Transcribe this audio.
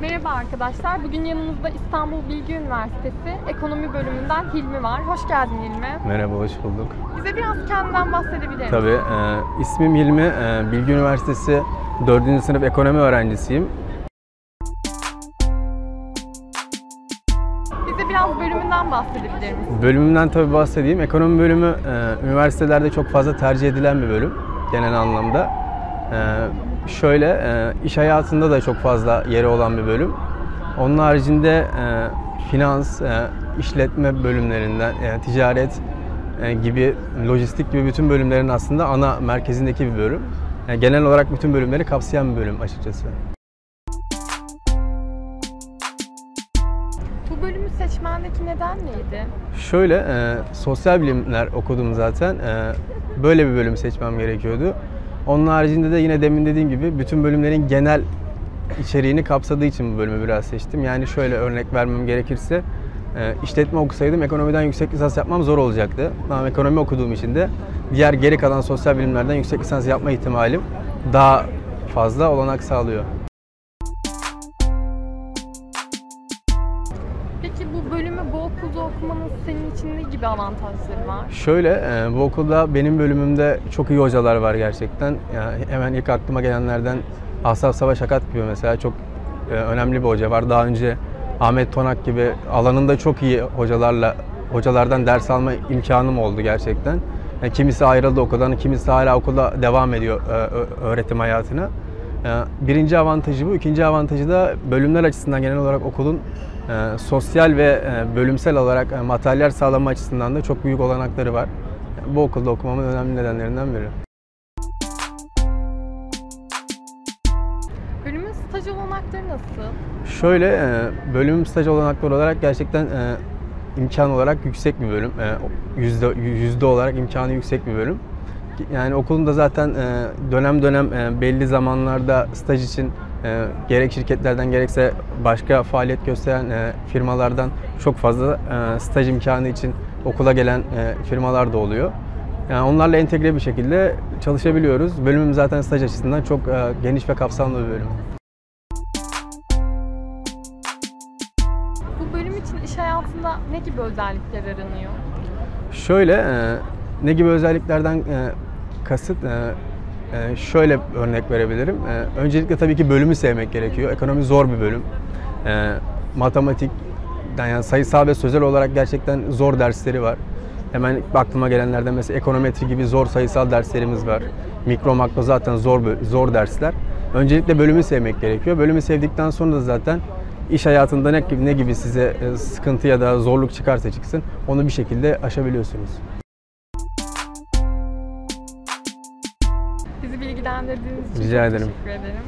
Merhaba arkadaşlar. Bugün yanımızda İstanbul Bilgi Üniversitesi Ekonomi Bölümünden Hilmi var. Hoş geldin Hilmi. Merhaba, hoş bulduk. Bize biraz kendinden bahsedebilir misin? Tabii, e, ismim Hilmi, e, Bilgi Üniversitesi 4. sınıf ekonomi öğrencisiyim. Bize biraz bölümünden bahsedebilir misin? Bölümümden tabii bahsedeyim. Ekonomi bölümü e, üniversitelerde çok fazla tercih edilen bir bölüm genel anlamda. E, şöyle, e, iş hayatında da çok fazla yeri olan bir bölüm. Onun haricinde e, finans, e, işletme bölümlerinden, e, ticaret e, gibi, lojistik gibi bütün bölümlerin aslında ana merkezindeki bir bölüm. Yani genel olarak bütün bölümleri kapsayan bir bölüm açıkçası. Bu bölümü seçmendeki neden neydi? Şöyle, e, sosyal bilimler okudum zaten. E, böyle bir bölüm seçmem gerekiyordu. Onun haricinde de yine demin dediğim gibi bütün bölümlerin genel içeriğini kapsadığı için bu bölümü biraz seçtim. Yani şöyle örnek vermem gerekirse, e, işletme okusaydım ekonomiden yüksek lisans yapmam zor olacaktı. Ama ekonomi okuduğum için de diğer geri kalan sosyal bilimlerden yüksek lisans yapma ihtimalim daha fazla olanak sağlıyor. Bu bölümü bu okulda okumanın senin için ne gibi avantajları var? Şöyle, e, bu okulda benim bölümümde çok iyi hocalar var gerçekten. Yani hemen ilk aklıma gelenlerden Asaf Savaş Akat gibi mesela çok e, önemli bir hoca var. Daha önce Ahmet Tonak gibi alanında çok iyi hocalarla hocalardan ders alma imkanım oldu gerçekten. Yani kimisi ayrıldı okuldan, kimisi hala okulda devam ediyor e, öğretim hayatına. E, Birinci avantajı bu. İkinci avantajı da bölümler açısından genel olarak okulun e, sosyal ve e, bölümsel olarak e, materyal sağlama açısından da çok büyük olanakları var. Bu okulda okumamın önemli nedenlerinden biri. Bölümün staj olanakları nasıl? Şöyle e, bölüm staj olanakları olarak gerçekten imkan olarak yüksek bir bölüm. Yüzde, yüzde olarak imkanı yüksek bir bölüm. Yani okulun da zaten e, dönem dönem e, belli zamanlarda staj için e, gerek şirketlerden gerekse başka faaliyet gösteren firmalardan çok fazla staj imkanı için okula gelen firmalar da oluyor. Yani onlarla entegre bir şekilde çalışabiliyoruz. Bölümüm zaten staj açısından çok geniş ve kapsamlı bir bölüm. Bu bölüm için iş hayatında ne gibi özellikler aranıyor? Şöyle, ne gibi özelliklerden kasıt, e, e, şöyle örnek verebilirim. E, öncelikle tabii ki bölümü sevmek gerekiyor. Ekonomi zor bir bölüm. E, matematik, yani sayısal ve sözel olarak gerçekten zor dersleri var. Hemen aklıma gelenlerden mesela ekonometri gibi zor sayısal derslerimiz var. Mikro makro zaten zor zor dersler. Öncelikle bölümü sevmek gerekiyor. Bölümü sevdikten sonra da zaten iş hayatında ne gibi, ne gibi size e, sıkıntı ya da zorluk çıkarsa çıksın onu bir şekilde aşabiliyorsunuz. Bilgilendirdiğiniz için Rica çok ederim. teşekkür ederim.